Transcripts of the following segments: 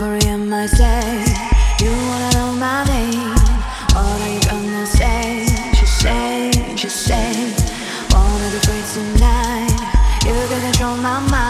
for in my stay. You wanna know my name? What are you gonna say? She say, she say, won't be great tonight. You can control my mind.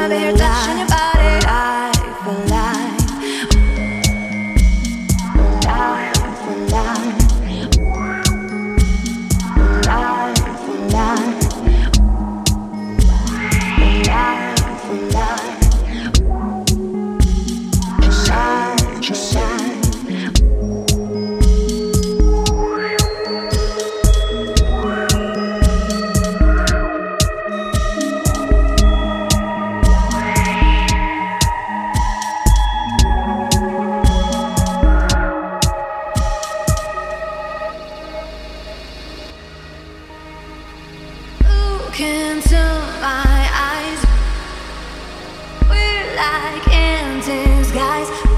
wanna be your touching your body. Look into my eyes. We're like guys.